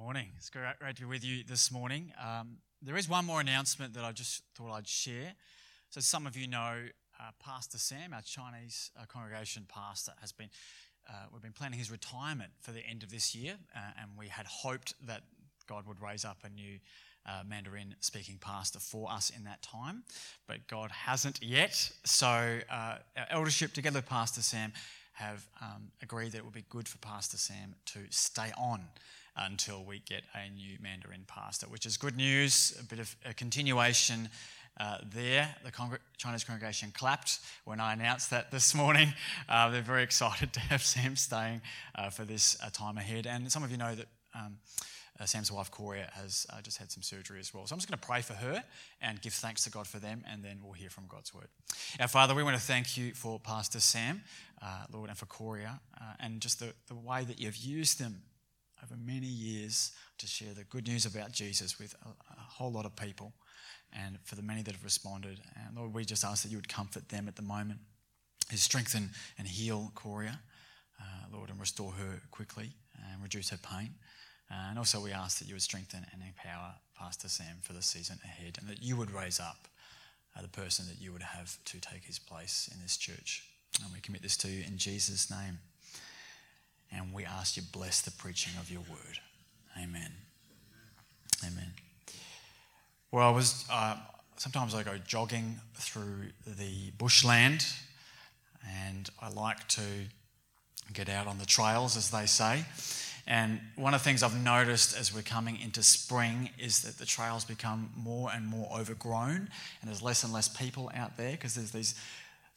morning. It's great, great to be with you this morning. Um, there is one more announcement that I just thought I'd share. So, some of you know uh, Pastor Sam, our Chinese uh, congregation pastor, has been. Uh, we've been planning his retirement for the end of this year, uh, and we had hoped that God would raise up a new uh, Mandarin speaking pastor for us in that time, but God hasn't yet. So, uh, our eldership, together with Pastor Sam, have um, agreed that it would be good for Pastor Sam to stay on until we get a new Mandarin pastor, which is good news, a bit of a continuation uh, there. The Chinese congregation clapped when I announced that this morning. Uh, they're very excited to have Sam staying uh, for this uh, time ahead. And some of you know that. Um, uh, Sam's wife, Coria, has uh, just had some surgery as well. So I'm just going to pray for her and give thanks to God for them, and then we'll hear from God's word. Our Father, we want to thank you for Pastor Sam, Lord, and for Coria, and just the, the way that you've used them over many years to share the good news about Jesus with a, a whole lot of people and for the many that have responded. And Lord, we just ask that you would comfort them at the moment, strengthen and heal Coria, uh, Lord, and restore her quickly and reduce her pain. Uh, and also, we ask that you would strengthen and empower Pastor Sam for the season ahead and that you would raise up uh, the person that you would have to take his place in this church. And we commit this to you in Jesus' name. And we ask you bless the preaching of your word. Amen. Amen. Well, I was uh, sometimes I go jogging through the bushland, and I like to get out on the trails, as they say. And one of the things I've noticed as we're coming into spring is that the trails become more and more overgrown, and there's less and less people out there because there's these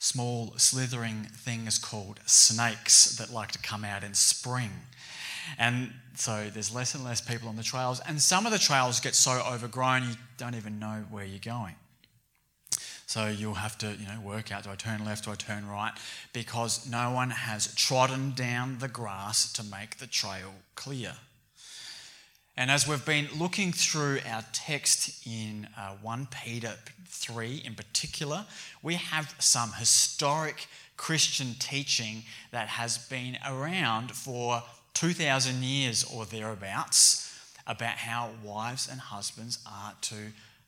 small slithering things called snakes that like to come out in spring. And so there's less and less people on the trails, and some of the trails get so overgrown you don't even know where you're going. So you'll have to, you know, work out do I turn left, do I turn right? Because no one has trodden down the grass to make the trail clear. And as we've been looking through our text in uh, 1 Peter 3 in particular, we have some historic Christian teaching that has been around for 2,000 years or thereabouts about how wives and husbands are to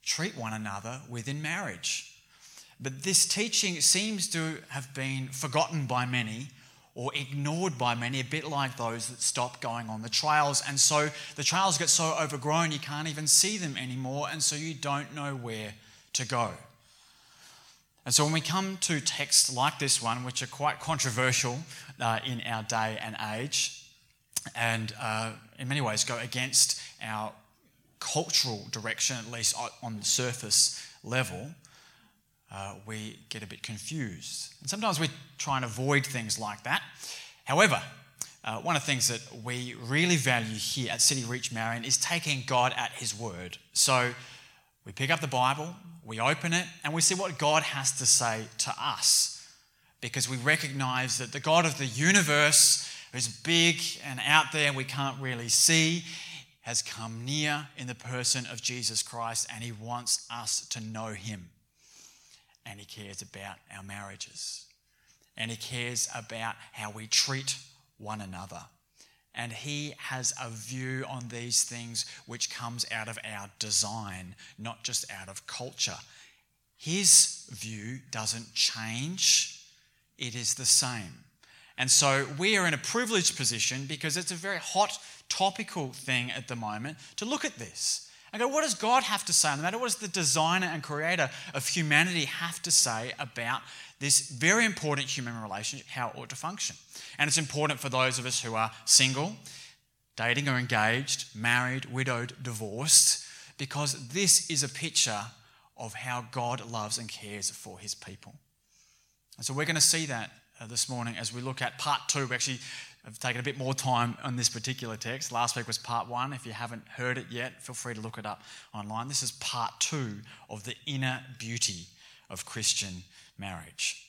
treat one another within marriage. But this teaching seems to have been forgotten by many or ignored by many, a bit like those that stop going on the trails. And so the trails get so overgrown you can't even see them anymore, and so you don't know where to go. And so when we come to texts like this one, which are quite controversial uh, in our day and age, and uh, in many ways go against our cultural direction, at least on the surface level, uh, we get a bit confused. And sometimes we try and avoid things like that. However, uh, one of the things that we really value here at City Reach Marion is taking God at His word. So we pick up the Bible, we open it, and we see what God has to say to us. Because we recognize that the God of the universe, who's big and out there we can't really see, has come near in the person of Jesus Christ and He wants us to know Him and He cares about our marriages, and He cares about how we treat one another. And He has a view on these things which comes out of our design, not just out of culture. His view doesn't change, it is the same. And so we are in a privileged position because it's a very hot, topical thing at the moment to look at this and go, what does God have to say on the matter? What does the designer and creator of humanity have to say about this very important human relationship, how it ought to function? And it's important for those of us who are single, dating or engaged, married, widowed, divorced, because this is a picture of how God loves and cares for his people. And so we're going to see that uh, this morning as we look at part two. We actually I've taken a bit more time on this particular text. Last week was part one. If you haven't heard it yet, feel free to look it up online. This is part two of the inner beauty of Christian marriage.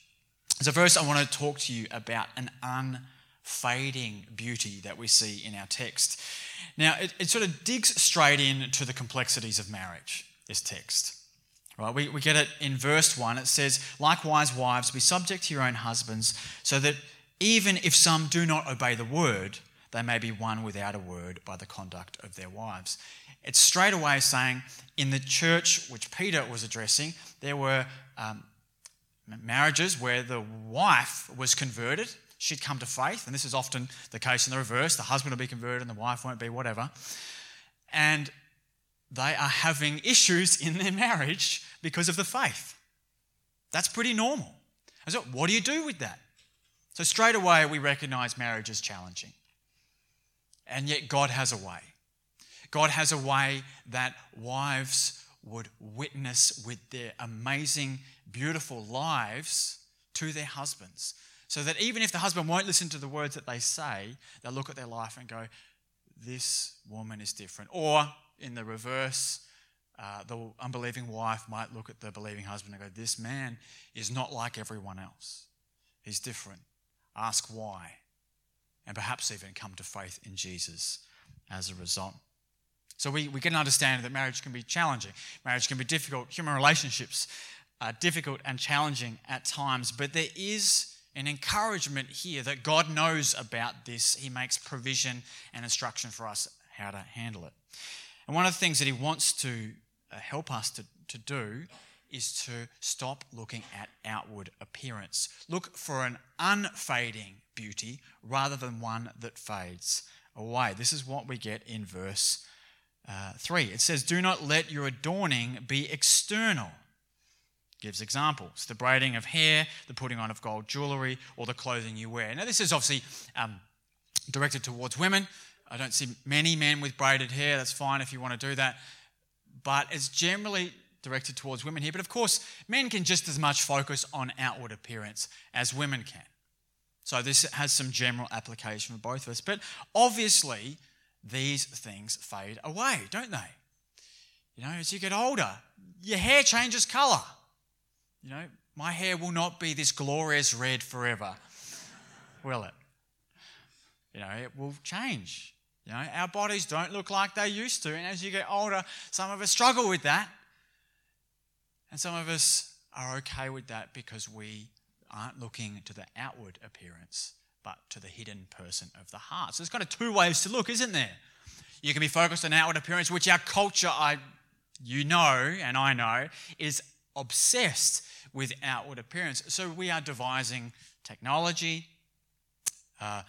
So, first, I want to talk to you about an unfading beauty that we see in our text. Now, it, it sort of digs straight into the complexities of marriage, this text. Right, we, we get it in verse 1. It says, Likewise, wives, be subject to your own husbands, so that even if some do not obey the word, they may be won without a word by the conduct of their wives. It's straight away saying in the church which Peter was addressing, there were um, marriages where the wife was converted, she'd come to faith, and this is often the case in the reverse the husband will be converted and the wife won't be, whatever. And they are having issues in their marriage because of the faith. That's pretty normal. And so, what do you do with that? So, straight away, we recognize marriage as challenging. And yet, God has a way. God has a way that wives would witness with their amazing, beautiful lives to their husbands. So that even if the husband won't listen to the words that they say, they'll look at their life and go, This woman is different. Or in the reverse, uh, the unbelieving wife might look at the believing husband and go, This man is not like everyone else. He's different. Ask why. And perhaps even come to faith in Jesus as a result. So we, we get an understanding that marriage can be challenging, marriage can be difficult, human relationships are difficult and challenging at times, but there is an encouragement here that God knows about this. He makes provision and instruction for us how to handle it. And one of the things that He wants to uh, help us to, to do is to stop looking at outward appearance. Look for an unfading beauty rather than one that fades away. This is what we get in verse uh, 3. It says, Do not let your adorning be external. Gives examples the braiding of hair, the putting on of gold jewelry, or the clothing you wear. Now, this is obviously um, directed towards women. I don't see many men with braided hair. That's fine if you want to do that. But it's generally directed towards women here. But of course, men can just as much focus on outward appearance as women can. So this has some general application for both of us. But obviously, these things fade away, don't they? You know, as you get older, your hair changes colour. You know, my hair will not be this glorious red forever, will it? You know, it will change. You know, our bodies don't look like they used to. And as you get older, some of us struggle with that. And some of us are okay with that because we aren't looking to the outward appearance but to the hidden person of the heart. So there's kind of two ways to look, isn't there? You can be focused on outward appearance, which our culture, I, you know, and I know, is obsessed with outward appearance. So we are devising technology. Uh,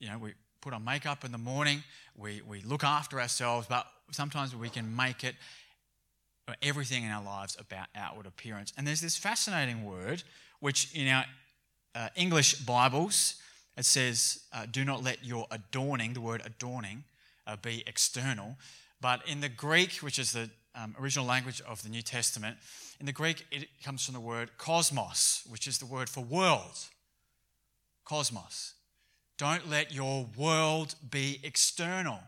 you know, we put on makeup in the morning. We we look after ourselves, but sometimes we can make it everything in our lives about outward appearance. And there's this fascinating word, which in our uh, English Bibles it says, uh, do not let your adorning, the word adorning, uh, be external. But in the Greek, which is the um, original language of the New Testament, in the Greek, it comes from the word cosmos, which is the word for world. Cosmos. Don't let your world be external.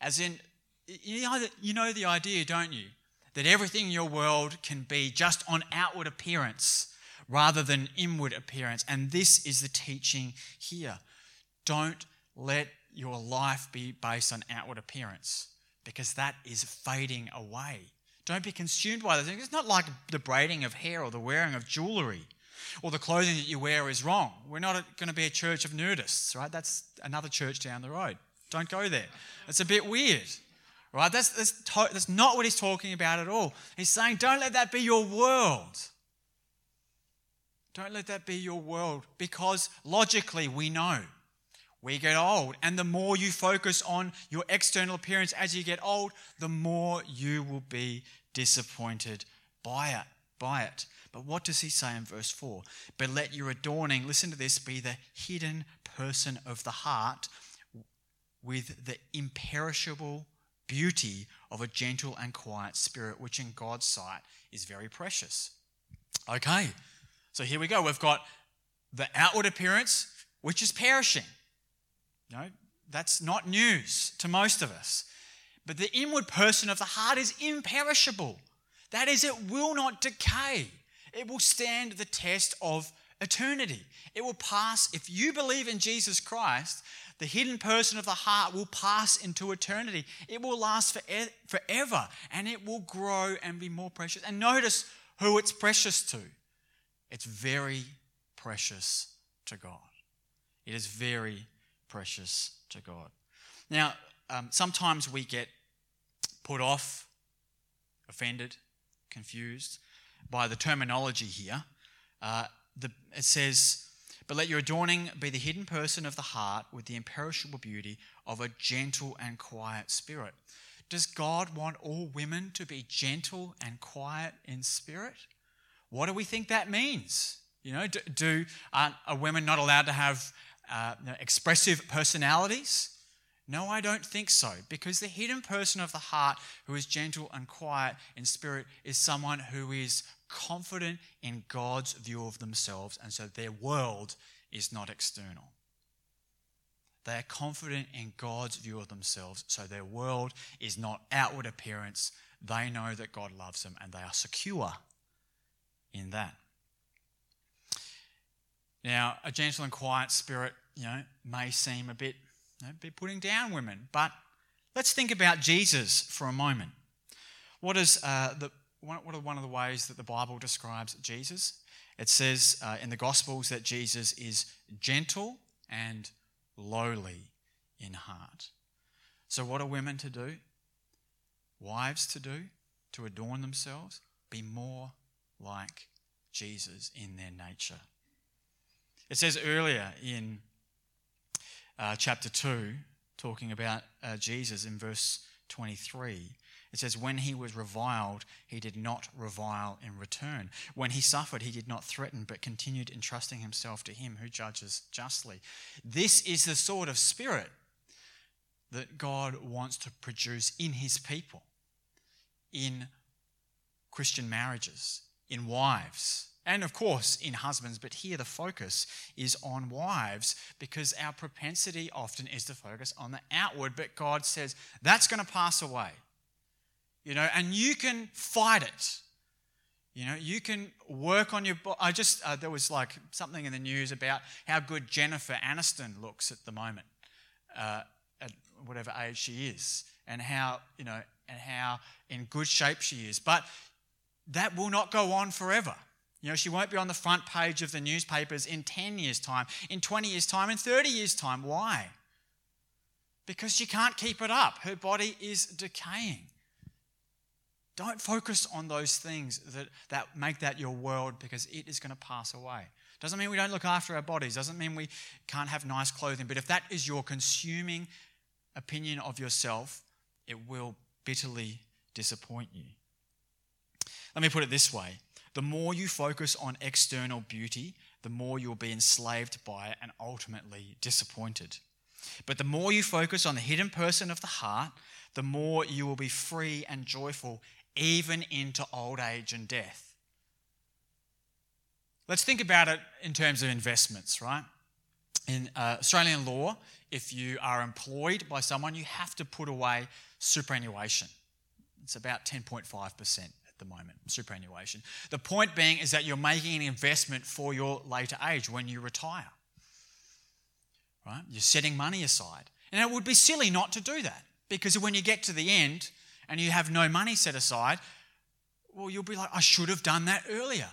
As in, you know, you know the idea, don't you? That everything in your world can be just on outward appearance rather than inward appearance. And this is the teaching here. Don't let your life be based on outward appearance because that is fading away. Don't be consumed by those things. It's not like the braiding of hair or the wearing of jewelry or the clothing that you wear is wrong. We're not going to be a church of nudists, right? That's another church down the road. Don't go there. It's a bit weird, right? That's, that's, to- that's not what he's talking about at all. He's saying, don't let that be your world. Don't let that be your world because logically we know we get old. And the more you focus on your external appearance as you get old, the more you will be disappointed by it. By it. But what does he say in verse 4? But let your adorning, listen to this, be the hidden person of the heart with the imperishable beauty of a gentle and quiet spirit, which in God's sight is very precious. Okay, so here we go. We've got the outward appearance, which is perishing. Know, that's not news to most of us. But the inward person of the heart is imperishable. That is, it will not decay. It will stand the test of eternity. It will pass, if you believe in Jesus Christ, the hidden person of the heart will pass into eternity. It will last for forever and it will grow and be more precious. And notice who it's precious to it's very precious to God. It is very precious to God. Now, um, sometimes we get put off, offended, confused by the terminology here. Uh, the, it says, But let your adorning be the hidden person of the heart with the imperishable beauty of a gentle and quiet spirit. Does God want all women to be gentle and quiet in spirit? What do we think that means? You know, do, do are women not allowed to have uh, expressive personalities? No, I don't think so, because the hidden person of the heart who is gentle and quiet in spirit is someone who is confident in God's view of themselves, and so their world is not external. They are confident in God's view of themselves, so their world is not outward appearance. They know that God loves them, and they are secure in that. Now, a gentle and quiet spirit, you know, may seem a bit be putting down women. But let's think about Jesus for a moment. What is uh, the what are one of the ways that the Bible describes Jesus? It says uh, in the Gospels that Jesus is gentle and lowly in heart. So, what are women to do? Wives to do? To adorn themselves? Be more like Jesus in their nature. It says earlier in uh, chapter 2, talking about uh, Jesus in verse 23. It says, When he was reviled, he did not revile in return. When he suffered, he did not threaten, but continued entrusting himself to him who judges justly. This is the sort of spirit that God wants to produce in his people, in Christian marriages, in wives, and of course in husbands, but here the focus is on wives because our propensity often is to focus on the outward, but God says that's going to pass away. You know, and you can fight it. You know, you can work on your. I just uh, there was like something in the news about how good Jennifer Aniston looks at the moment, uh, at whatever age she is, and how you know, and how in good shape she is. But that will not go on forever. You know, she won't be on the front page of the newspapers in 10 years' time, in 20 years' time, in 30 years' time. Why? Because she can't keep it up. Her body is decaying. Don't focus on those things that, that make that your world because it is going to pass away. Doesn't mean we don't look after our bodies, doesn't mean we can't have nice clothing, but if that is your consuming opinion of yourself, it will bitterly disappoint you. Let me put it this way the more you focus on external beauty, the more you'll be enslaved by it and ultimately disappointed. But the more you focus on the hidden person of the heart, the more you will be free and joyful, even into old age and death. Let's think about it in terms of investments, right? In uh, Australian law, if you are employed by someone, you have to put away superannuation. It's about 10.5% the moment, superannuation. The point being is that you're making an investment for your later age when you retire. Right? You're setting money aside. And it would be silly not to do that because when you get to the end and you have no money set aside, well, you'll be like, I should have done that earlier.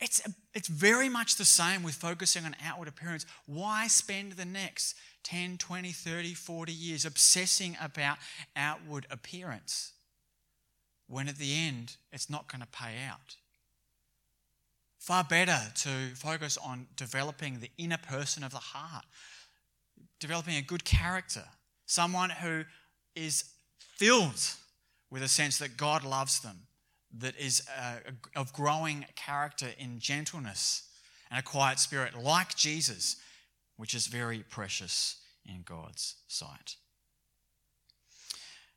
It's, it's very much the same with focusing on outward appearance. Why spend the next 10, 20, 30, 40 years obsessing about outward appearance? When at the end it's not going to pay out. Far better to focus on developing the inner person of the heart, developing a good character, someone who is filled with a sense that God loves them, that is uh, of growing character in gentleness and a quiet spirit, like Jesus, which is very precious in God's sight.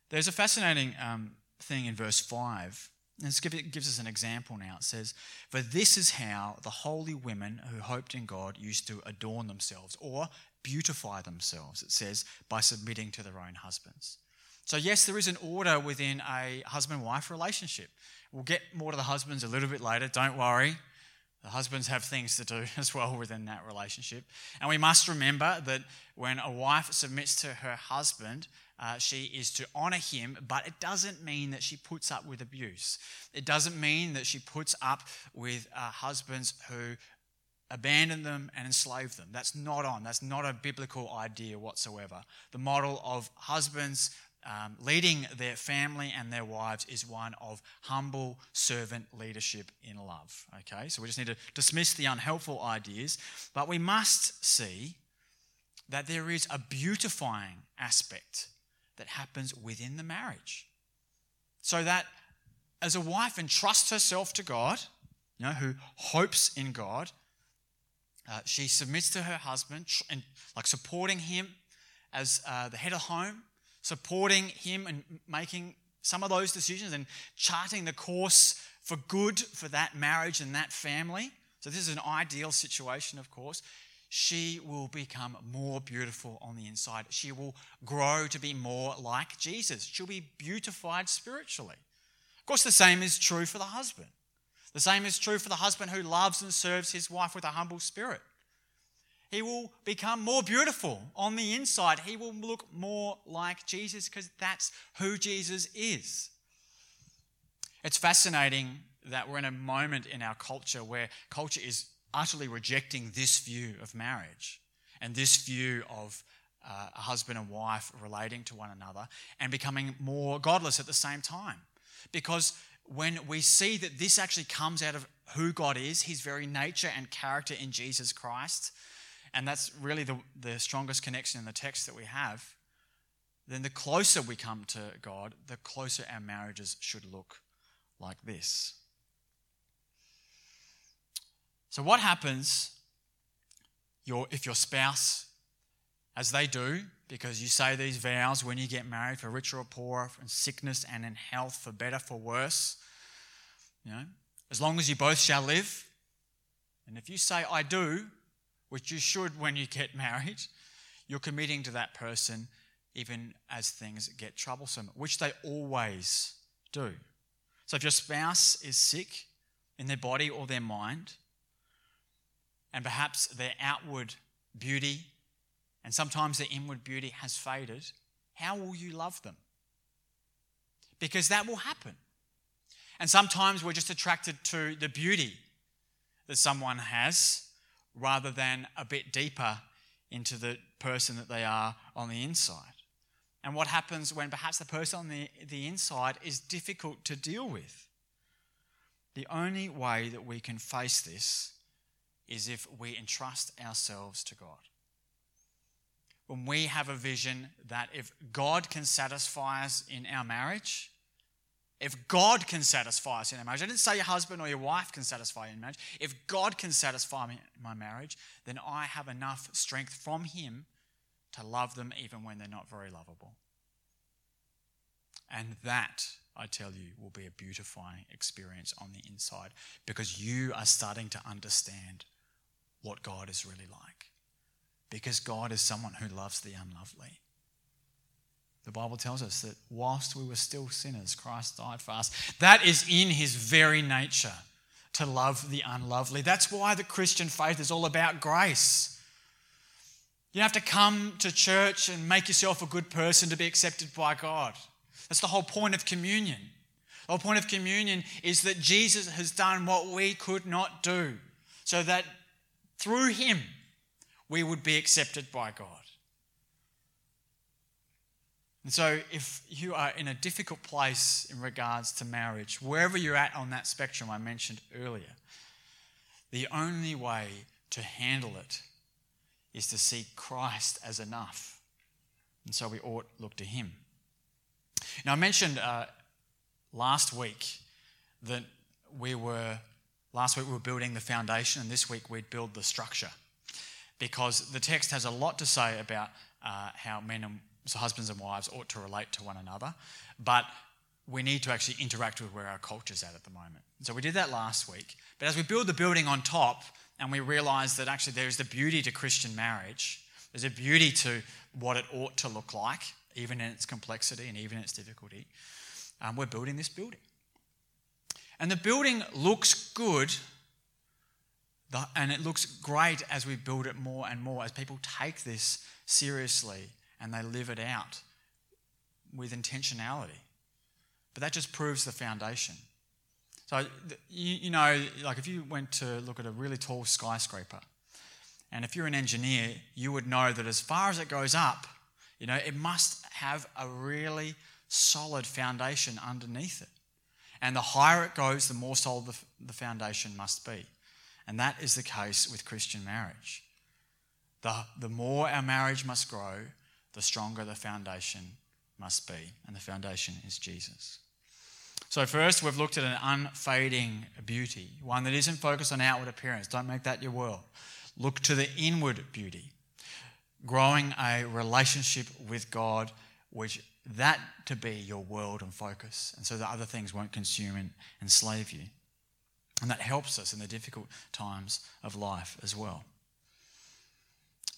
There's a fascinating um, thing in verse 5. It gives us an example now. It says, For this is how the holy women who hoped in God used to adorn themselves or beautify themselves, it says, by submitting to their own husbands. So, yes, there is an order within a husband wife relationship. We'll get more to the husbands a little bit later, don't worry. The husbands have things to do as well within that relationship. And we must remember that when a wife submits to her husband, uh, she is to honor him, but it doesn't mean that she puts up with abuse. It doesn't mean that she puts up with uh, husbands who abandon them and enslave them. That's not on. That's not a biblical idea whatsoever. The model of husbands um, leading their family and their wives is one of humble servant leadership in love. Okay, so we just need to dismiss the unhelpful ideas, but we must see that there is a beautifying aspect that happens within the marriage. So that as a wife entrusts herself to God, you know, who hopes in God, uh, she submits to her husband and like supporting him as uh, the head of home, supporting him and making some of those decisions and charting the course for good for that marriage and that family. So, this is an ideal situation, of course. She will become more beautiful on the inside. She will grow to be more like Jesus. She'll be beautified spiritually. Of course, the same is true for the husband. The same is true for the husband who loves and serves his wife with a humble spirit. He will become more beautiful on the inside. He will look more like Jesus because that's who Jesus is. It's fascinating that we're in a moment in our culture where culture is utterly rejecting this view of marriage and this view of uh, a husband and wife relating to one another and becoming more godless at the same time. Because when we see that this actually comes out of who God is, his very nature and character in Jesus Christ, and that's really the, the strongest connection in the text that we have, then the closer we come to God, the closer our marriages should look like this. So, what happens your, if your spouse, as they do, because you say these vows when you get married for richer or poorer, in sickness and in health, for better, for worse, you know, as long as you both shall live, and if you say, I do, which you should when you get married, you're committing to that person even as things get troublesome, which they always do. So if your spouse is sick in their body or their mind, and perhaps their outward beauty and sometimes their inward beauty has faded, how will you love them? Because that will happen. And sometimes we're just attracted to the beauty that someone has rather than a bit deeper into the person that they are on the inside. And what happens when perhaps the person on the, the inside is difficult to deal with? The only way that we can face this is if we entrust ourselves to God. When we have a vision that if God can satisfy us in our marriage, if God can satisfy us in our marriage, I didn't say your husband or your wife can satisfy you in marriage. If God can satisfy me in my marriage, then I have enough strength from Him to love them even when they're not very lovable. And that, I tell you, will be a beautifying experience on the inside because you are starting to understand what God is really like. Because God is someone who loves the unlovely. The Bible tells us that whilst we were still sinners, Christ died for us. That is in his very nature to love the unlovely. That's why the Christian faith is all about grace. You have to come to church and make yourself a good person to be accepted by God. That's the whole point of communion. The whole point of communion is that Jesus has done what we could not do, so that through him we would be accepted by God. And so, if you are in a difficult place in regards to marriage, wherever you're at on that spectrum I mentioned earlier, the only way to handle it is to see Christ as enough. And so we ought look to Him. Now, I mentioned uh, last week that we were, last week we were building the foundation, and this week we'd build the structure. Because the text has a lot to say about uh, how men and so husbands and wives ought to relate to one another, but we need to actually interact with where our culture's at at the moment. So we did that last week. But as we build the building on top and we realize that actually there's the beauty to Christian marriage, there's a beauty to what it ought to look like, even in its complexity and even in its difficulty, um, we're building this building. And the building looks good and it looks great as we build it more and more, as people take this seriously and they live it out with intentionality. But that just proves the foundation. So, you, you know, like if you went to look at a really tall skyscraper, and if you're an engineer, you would know that as far as it goes up, you know, it must have a really solid foundation underneath it. And the higher it goes, the more solid the, the foundation must be. And that is the case with Christian marriage. The, the more our marriage must grow, the stronger the foundation must be. And the foundation is Jesus. So, first, we've looked at an unfading beauty, one that isn't focused on outward appearance. Don't make that your world. Look to the inward beauty, growing a relationship with God, which that to be your world and focus, and so that other things won't consume and enslave you. And that helps us in the difficult times of life as well.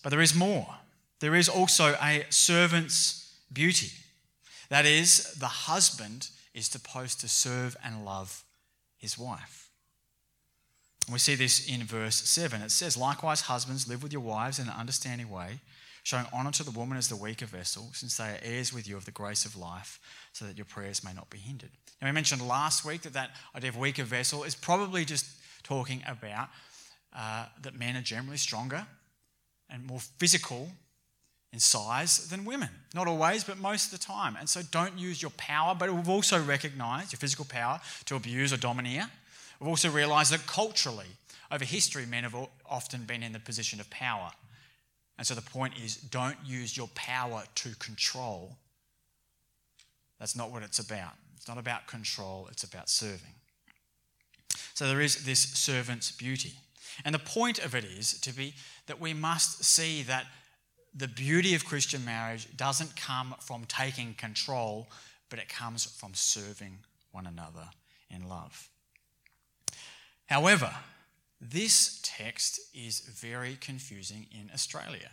But there is more. There is also a servant's beauty. That is, the husband is supposed to serve and love his wife. We see this in verse 7. It says, Likewise, husbands, live with your wives in an understanding way, showing honour to the woman as the weaker vessel, since they are heirs with you of the grace of life, so that your prayers may not be hindered. Now, we mentioned last week that that idea of weaker vessel is probably just talking about uh, that men are generally stronger and more physical in size than women. Not always, but most of the time. And so don't use your power, but we've also recognized your physical power to abuse or domineer. We've also realized that culturally, over history, men have often been in the position of power. And so the point is don't use your power to control. That's not what it's about. It's not about control, it's about serving. So there is this servant's beauty. And the point of it is to be that we must see that the beauty of Christian marriage doesn't come from taking control, but it comes from serving one another in love. However, this text is very confusing in Australia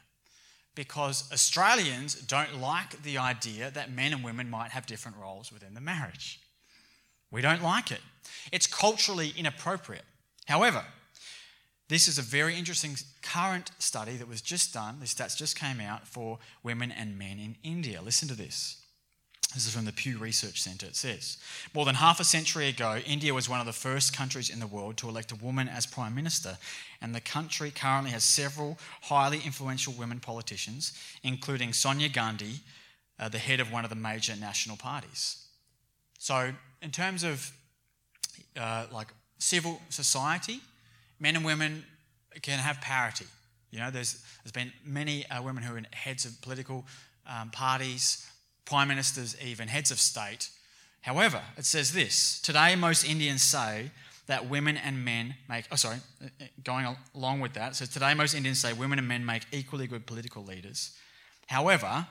because Australians don't like the idea that men and women might have different roles within the marriage. We don't like it. It's culturally inappropriate. However, this is a very interesting current study that was just done. The stats just came out for women and men in India. Listen to this. This is from the Pew Research Centre. It says More than half a century ago, India was one of the first countries in the world to elect a woman as Prime Minister, and the country currently has several highly influential women politicians, including Sonia Gandhi, uh, the head of one of the major national parties. So, in terms of uh, like civil society, men and women can have parity. You know, there's, there's been many uh, women who are heads of political um, parties, prime ministers, even heads of state. However, it says this today, most Indians say that women and men make, oh, sorry, going along with that. So today, most Indians say women and men make equally good political leaders. However,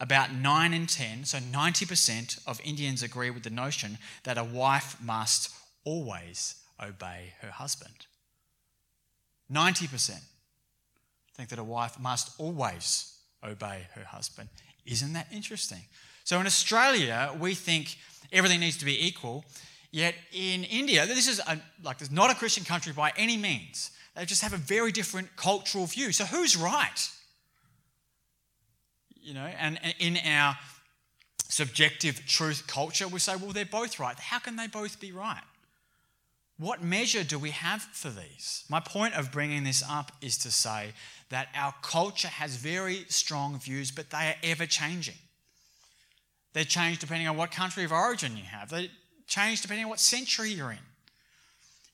about 9 in 10, so 90% of Indians agree with the notion that a wife must always obey her husband. 90% think that a wife must always obey her husband. Isn't that interesting? So in Australia, we think everything needs to be equal. Yet in India, this is a, like there's not a Christian country by any means. They just have a very different cultural view. So who's right? You know, and in our subjective truth culture, we say, well, they're both right. How can they both be right? What measure do we have for these? My point of bringing this up is to say that our culture has very strong views, but they are ever changing. They change depending on what country of origin you have, they change depending on what century you're in.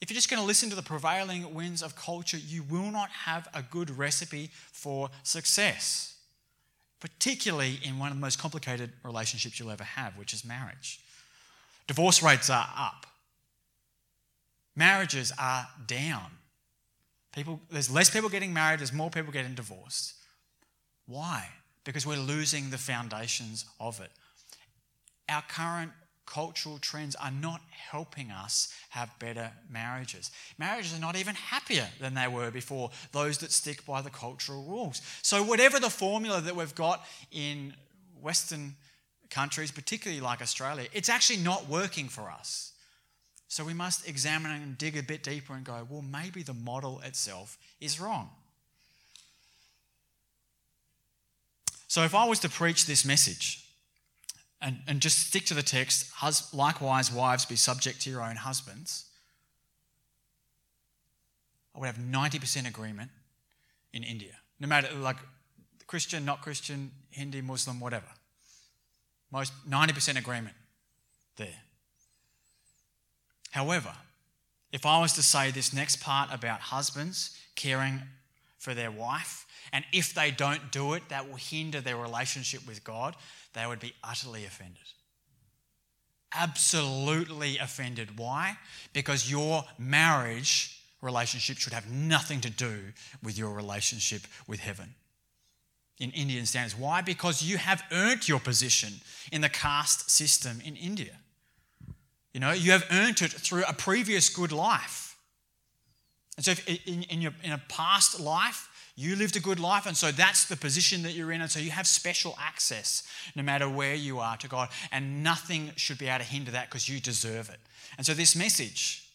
If you're just going to listen to the prevailing winds of culture, you will not have a good recipe for success, particularly in one of the most complicated relationships you'll ever have, which is marriage. Divorce rates are up marriages are down. People, there's less people getting married, there's more people getting divorced. Why? Because we're losing the foundations of it. Our current cultural trends are not helping us have better marriages. Marriages are not even happier than they were before, those that stick by the cultural rules. So, whatever the formula that we've got in Western countries, particularly like Australia, it's actually not working for us. So we must examine and dig a bit deeper and go, well, maybe the model itself is wrong. So if I was to preach this message and, and just stick to the text, likewise, wives, be subject to your own husbands, I would have 90% agreement in India. No matter, like, Christian, not Christian, Hindu, Muslim, whatever. Most 90% agreement there. However, if I was to say this next part about husbands caring for their wife, and if they don't do it, that will hinder their relationship with God, they would be utterly offended. Absolutely offended. Why? Because your marriage relationship should have nothing to do with your relationship with heaven in Indian standards. Why? Because you have earned your position in the caste system in India. You know, you have earned it through a previous good life. And so, in, in, your, in a past life, you lived a good life, and so that's the position that you're in. And so, you have special access no matter where you are to God, and nothing should be able to hinder that because you deserve it. And so, this message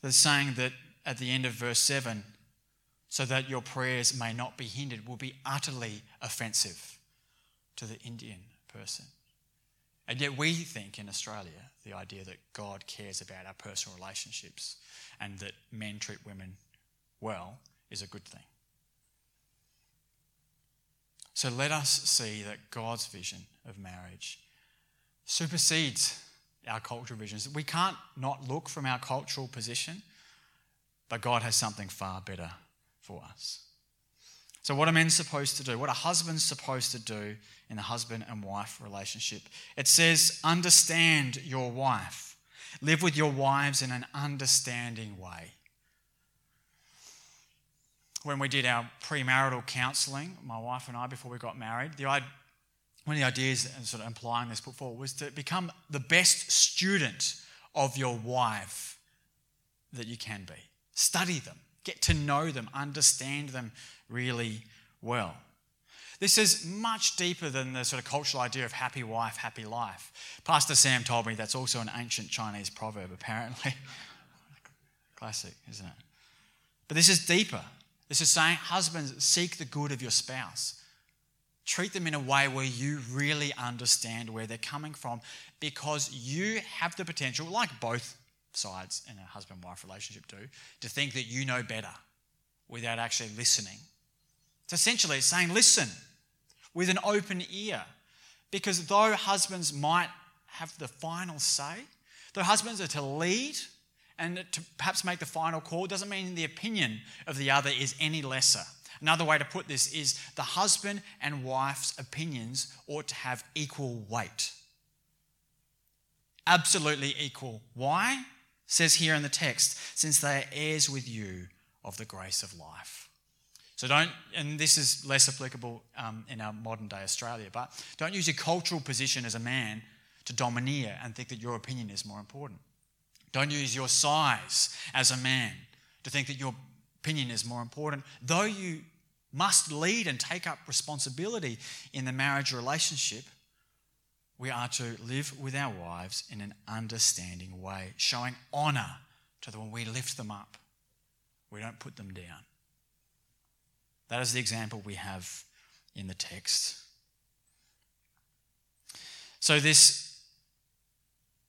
that's saying that at the end of verse 7, so that your prayers may not be hindered, will be utterly offensive to the Indian person. And yet, we think in Australia the idea that God cares about our personal relationships and that men treat women well is a good thing. So let us see that God's vision of marriage supersedes our cultural visions. We can't not look from our cultural position, but God has something far better for us. So, what are men supposed to do? What are husbands supposed to do in a husband and wife relationship? It says, understand your wife. Live with your wives in an understanding way. When we did our premarital counselling, my wife and I, before we got married, the, one of the ideas and sort of implying this put forward was to become the best student of your wife that you can be. Study them, get to know them, understand them really well. This is much deeper than the sort of cultural idea of happy wife, happy life. Pastor Sam told me that's also an ancient Chinese proverb, apparently. Classic, isn't it? But this is deeper. This is saying, husbands, seek the good of your spouse. Treat them in a way where you really understand where they're coming from because you have the potential, like both sides in a husband wife relationship do, to think that you know better without actually listening it's essentially saying, listen with an open ear. Because though husbands might have the final say, though husbands are to lead and to perhaps make the final call, doesn't mean the opinion of the other is any lesser. Another way to put this is the husband and wife's opinions ought to have equal weight. Absolutely equal. Why? Says here in the text, since they are heirs with you of the grace of life. So don't, and this is less applicable um, in our modern day Australia, but don't use your cultural position as a man to domineer and think that your opinion is more important. Don't use your size as a man to think that your opinion is more important. Though you must lead and take up responsibility in the marriage relationship, we are to live with our wives in an understanding way, showing honour to them when we lift them up. We don't put them down. That is the example we have in the text. So, this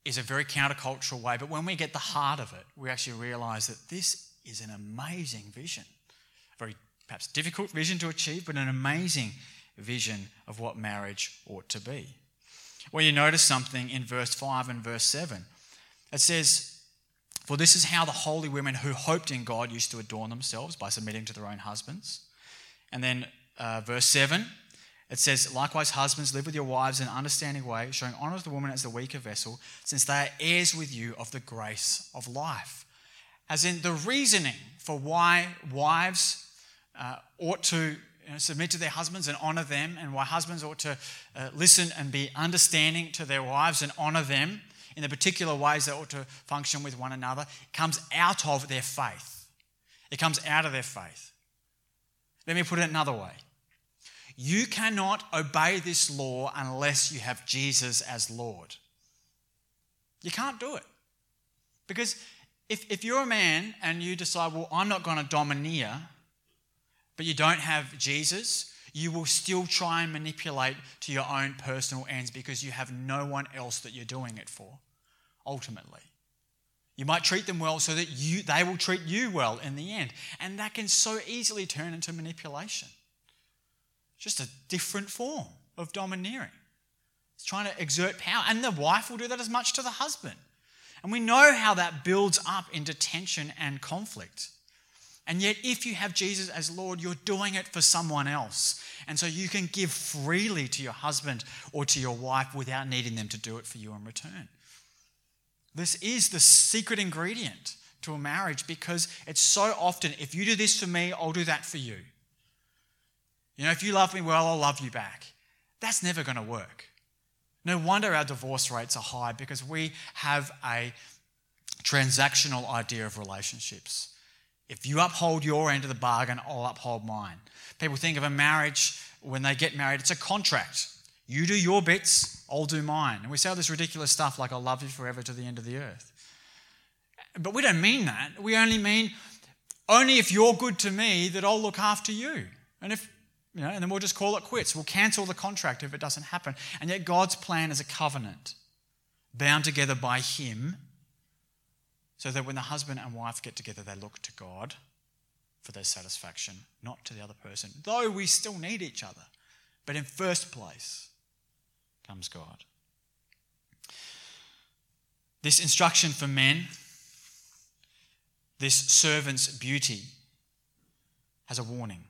is a very countercultural way, but when we get the heart of it, we actually realize that this is an amazing vision. Very perhaps difficult vision to achieve, but an amazing vision of what marriage ought to be. Well, you notice something in verse 5 and verse 7. It says, For this is how the holy women who hoped in God used to adorn themselves by submitting to their own husbands. And then uh, verse 7, it says, Likewise, husbands, live with your wives in an understanding way, showing honor to the woman as the weaker vessel, since they are heirs with you of the grace of life. As in the reasoning for why wives uh, ought to you know, submit to their husbands and honor them, and why husbands ought to uh, listen and be understanding to their wives and honor them in the particular ways they ought to function with one another, comes out of their faith. It comes out of their faith. Let me put it another way. You cannot obey this law unless you have Jesus as Lord. You can't do it. Because if, if you're a man and you decide, well, I'm not going to domineer, but you don't have Jesus, you will still try and manipulate to your own personal ends because you have no one else that you're doing it for, ultimately. You might treat them well so that you, they will treat you well in the end. And that can so easily turn into manipulation. Just a different form of domineering. It's trying to exert power. And the wife will do that as much to the husband. And we know how that builds up into tension and conflict. And yet, if you have Jesus as Lord, you're doing it for someone else. And so you can give freely to your husband or to your wife without needing them to do it for you in return. This is the secret ingredient to a marriage because it's so often if you do this for me, I'll do that for you. You know, if you love me well, I'll love you back. That's never going to work. No wonder our divorce rates are high because we have a transactional idea of relationships. If you uphold your end of the bargain, I'll uphold mine. People think of a marriage when they get married, it's a contract. You do your bits, I'll do mine. And we say all this ridiculous stuff like, I'll love you forever to the end of the earth. But we don't mean that. We only mean, only if you're good to me that I'll look after you. And if, you know, and then we'll just call it quits. We'll cancel the contract if it doesn't happen. And yet God's plan is a covenant bound together by Him so that when the husband and wife get together, they look to God for their satisfaction, not to the other person, though we still need each other. But in first place, comes God. This instruction for men, this servant's beauty, has a warning.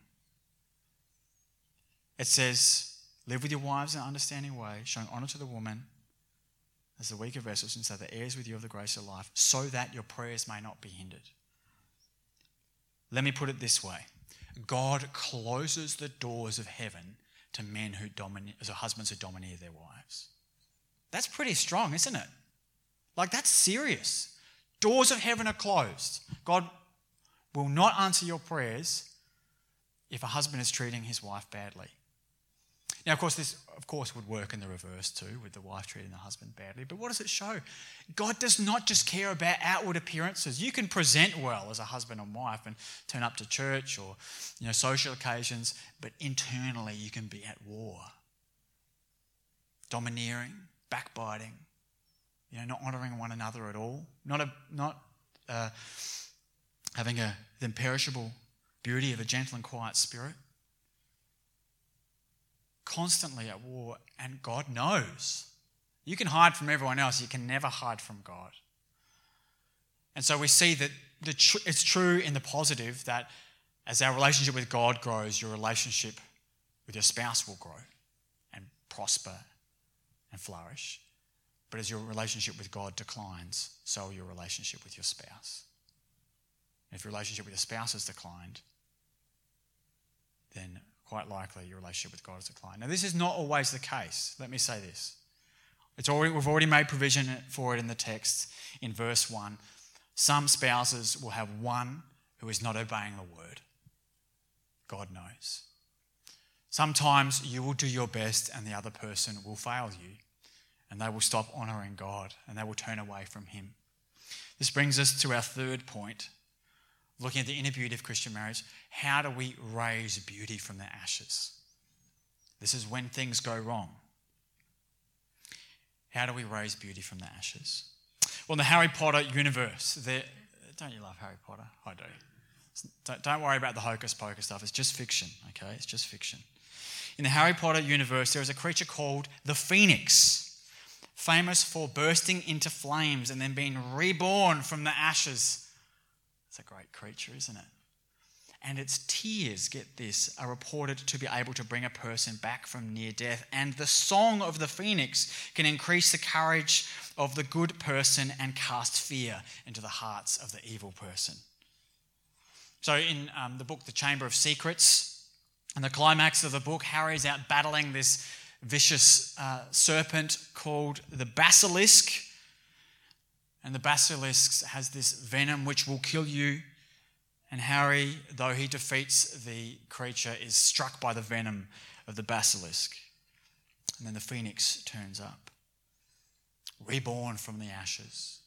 It says, Live with your wives in an understanding way, showing honor to the woman as the weaker vessels, and so the heirs with you of the grace of life, so that your prayers may not be hindered. Let me put it this way God closes the doors of heaven to men who domineer, as husbands who domineer their wives. That's pretty strong, isn't it? Like, that's serious. Doors of heaven are closed. God will not answer your prayers if a husband is treating his wife badly. Now, of course, this, of course, would work in the reverse too, with the wife treating the husband badly. But what does it show? God does not just care about outward appearances. You can present well as a husband and wife and turn up to church or you know, social occasions, but internally you can be at war. Domineering, backbiting, you know, not honoring one another at all, not, a, not uh, having a, the imperishable beauty of a gentle and quiet spirit constantly at war, and God knows. You can hide from everyone else, you can never hide from God. And so we see that tr- it's true in the positive that as our relationship with God grows, your relationship with your spouse will grow and prosper and flourish. But as your relationship with God declines, so will your relationship with your spouse. If your relationship with your spouse has declined, then quite likely your relationship with God has declined. Now, this is not always the case. Let me say this. It's already, we've already made provision for it in the text in verse 1. Some spouses will have one who is not obeying the word. God knows. Sometimes you will do your best and the other person will fail you and they will stop honoring God and they will turn away from Him. This brings us to our third point looking at the inner beauty of Christian marriage, how do we raise beauty from the ashes? This is when things go wrong. How do we raise beauty from the ashes? Well, in the Harry Potter universe, don't you love Harry Potter? I do. Don't, don't worry about the hocus pocus stuff. It's just fiction, okay? It's just fiction. In the Harry Potter universe, there is a creature called the Phoenix, famous for bursting into flames and then being reborn from the ashes it's a great creature, isn't it? And its tears, get this, are reported to be able to bring a person back from near death. And the song of the phoenix can increase the courage of the good person and cast fear into the hearts of the evil person. So, in um, the book The Chamber of Secrets, and the climax of the book, Harry is out battling this vicious uh, serpent called the basilisk and the basilisk has this venom which will kill you. And Harry, though he defeats the creature, is struck by the venom of the basilisk. And then the phoenix turns up, reborn from the ashes,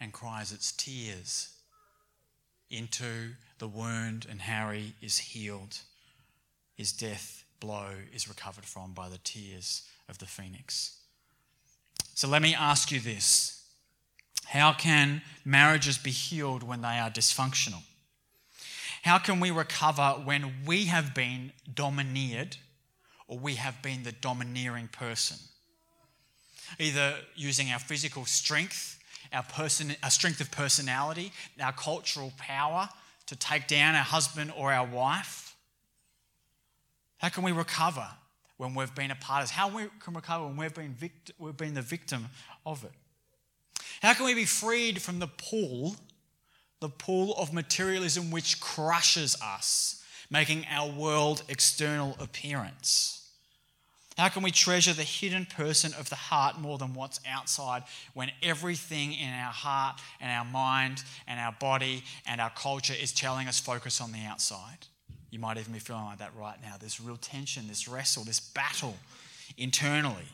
and cries its tears into the wound, and Harry is healed. His death blow is recovered from by the tears of the phoenix. So let me ask you this How can marriages be healed when they are dysfunctional? How can we recover when we have been domineered or we have been the domineering person? Either using our physical strength, our, person, our strength of personality, our cultural power to take down our husband or our wife. How can we recover when we've been a part of this? How can we can recover when we've been, vict- we've been the victim of it? How can we be freed from the pull, the pull of materialism which crushes us, making our world external appearance? How can we treasure the hidden person of the heart more than what's outside when everything in our heart and our mind and our body and our culture is telling us focus on the outside? You might even be feeling like that right now. This real tension, this wrestle, this battle internally.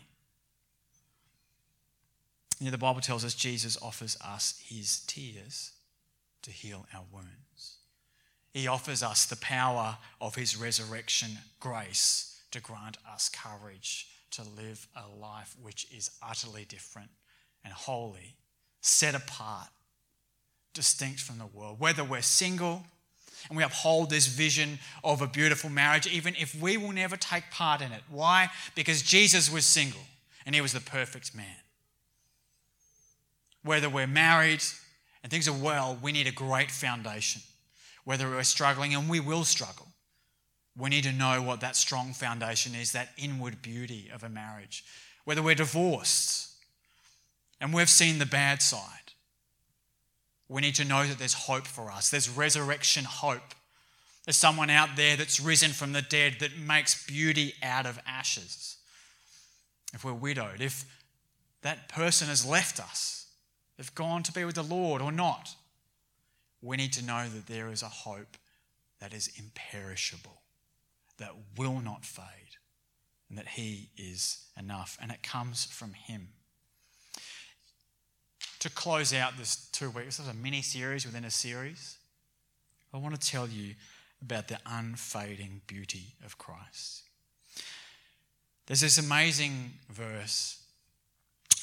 You know, the Bible tells us Jesus offers us his tears to heal our wounds. He offers us the power of his resurrection grace to grant us courage to live a life which is utterly different and holy, set apart, distinct from the world. Whether we're single and we uphold this vision of a beautiful marriage, even if we will never take part in it. Why? Because Jesus was single and he was the perfect man. Whether we're married and things are well, we need a great foundation. Whether we're struggling, and we will struggle, we need to know what that strong foundation is, that inward beauty of a marriage. Whether we're divorced and we've seen the bad side, we need to know that there's hope for us. There's resurrection hope. There's someone out there that's risen from the dead that makes beauty out of ashes. If we're widowed, if that person has left us, they've gone to be with the Lord or not, we need to know that there is a hope that is imperishable that will not fade and that He is enough. And it comes from Him. To close out this two weeks, this is a mini series within a series. I want to tell you about the unfading beauty of Christ. There's this amazing verse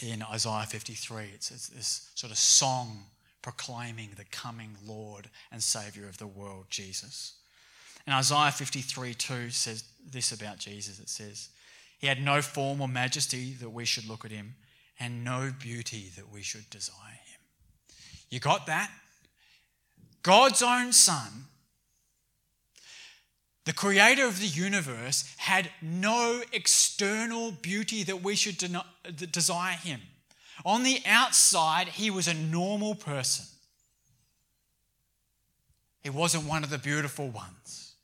in Isaiah 53. It's, it's this sort of song proclaiming the coming Lord and Savior of the world, Jesus. And Isaiah 53 2 says this about Jesus it says, He had no form or majesty that we should look at him, and no beauty that we should desire him. You got that? God's own Son, the creator of the universe, had no external beauty that we should desire him. On the outside, he was a normal person. He wasn't one of the beautiful ones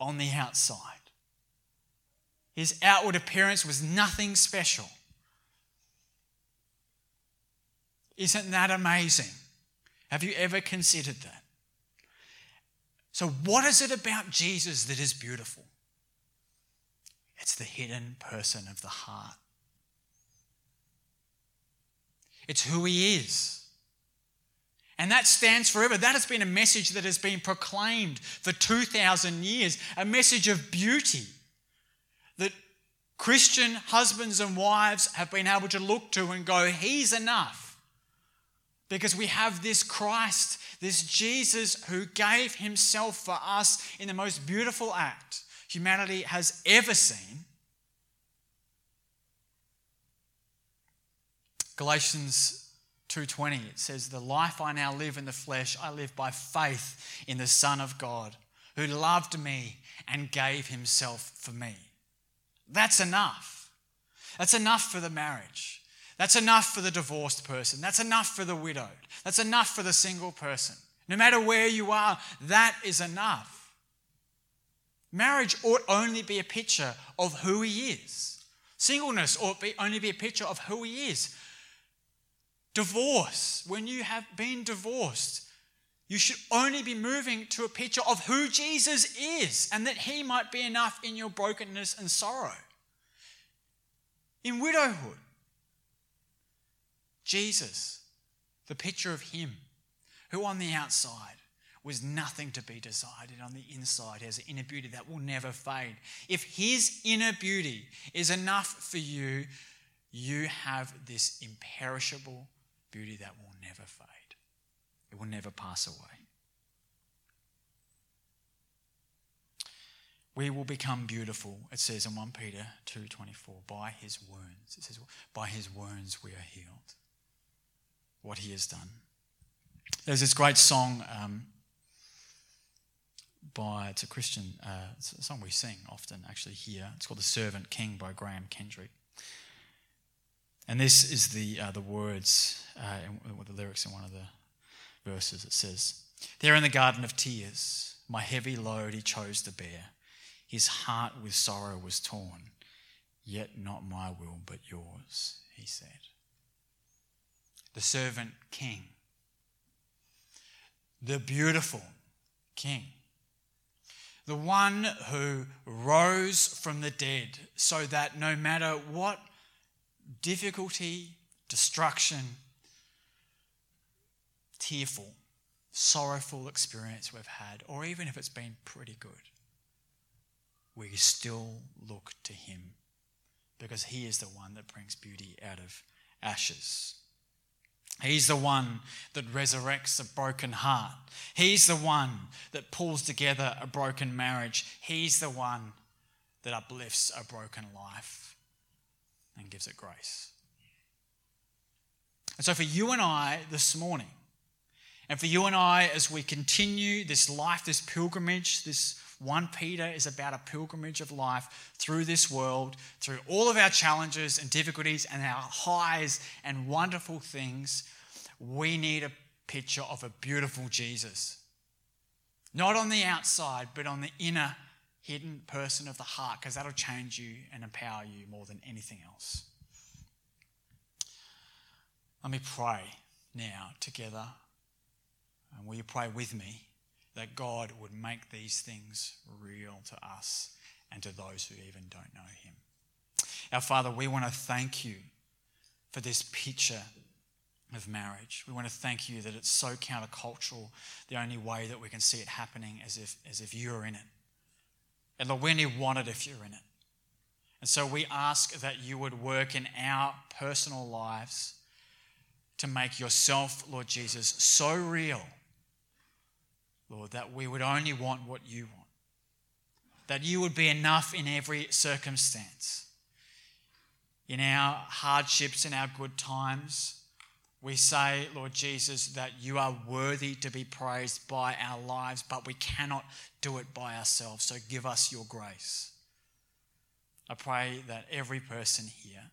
on the outside. His outward appearance was nothing special. Isn't that amazing? Have you ever considered that? So, what is it about Jesus that is beautiful? It's the hidden person of the heart. It's who he is. And that stands forever. That has been a message that has been proclaimed for 2,000 years, a message of beauty that Christian husbands and wives have been able to look to and go, He's enough. Because we have this Christ, this Jesus who gave Himself for us in the most beautiful act humanity has ever seen. Galatians 2:20 it says the life I now live in the flesh I live by faith in the son of God who loved me and gave himself for me. That's enough. That's enough for the marriage. That's enough for the divorced person. That's enough for the widowed. That's enough for the single person. No matter where you are, that is enough. Marriage ought only be a picture of who he is. Singleness ought be, only be a picture of who he is. Divorce, when you have been divorced, you should only be moving to a picture of who Jesus is and that he might be enough in your brokenness and sorrow. In widowhood, Jesus, the picture of him, who on the outside was nothing to be desired, and on the inside has an inner beauty that will never fade. If his inner beauty is enough for you, you have this imperishable beauty that will never fade. It will never pass away. We will become beautiful, it says in 1 Peter 2:24, by his wounds. It says, by his wounds we are healed. What he has done. There's this great song um, by, it's a Christian, uh, it's a song we sing often actually here. It's called The Servant King by Graham Kendrick. And this is the, uh, the words, uh, the lyrics in one of the verses. It says, There in the garden of tears, my heavy load he chose to bear. His heart with sorrow was torn, yet not my will but yours, he said. The servant king, the beautiful king, the one who rose from the dead so that no matter what difficulty, destruction, tearful, sorrowful experience we've had, or even if it's been pretty good, we still look to Him because He is the one that brings beauty out of ashes. He's the one that resurrects a broken heart. He's the one that pulls together a broken marriage. He's the one that uplifts a broken life and gives it grace. And so, for you and I this morning, and for you and I as we continue this life, this pilgrimage, this 1 Peter is about a pilgrimage of life through this world, through all of our challenges and difficulties and our highs and wonderful things. We need a picture of a beautiful Jesus. Not on the outside, but on the inner, hidden person of the heart, because that'll change you and empower you more than anything else. Let me pray now together. And will you pray with me? That God would make these things real to us and to those who even don't know Him. Our Father, we want to thank you for this picture of marriage. We want to thank you that it's so countercultural. The only way that we can see it happening is if, as if you're in it. And Lord, we only want it if you're in it. And so we ask that you would work in our personal lives to make yourself, Lord Jesus, so real Lord, that we would only want what you want, that you would be enough in every circumstance. In our hardships, in our good times, we say, Lord Jesus, that you are worthy to be praised by our lives, but we cannot do it by ourselves. So give us your grace. I pray that every person here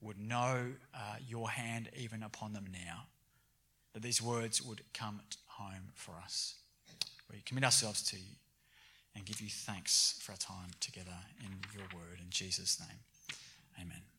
would know uh, your hand even upon them now, that these words would come home for us. We commit ourselves to you and give you thanks for our time together in your word. In Jesus' name, amen.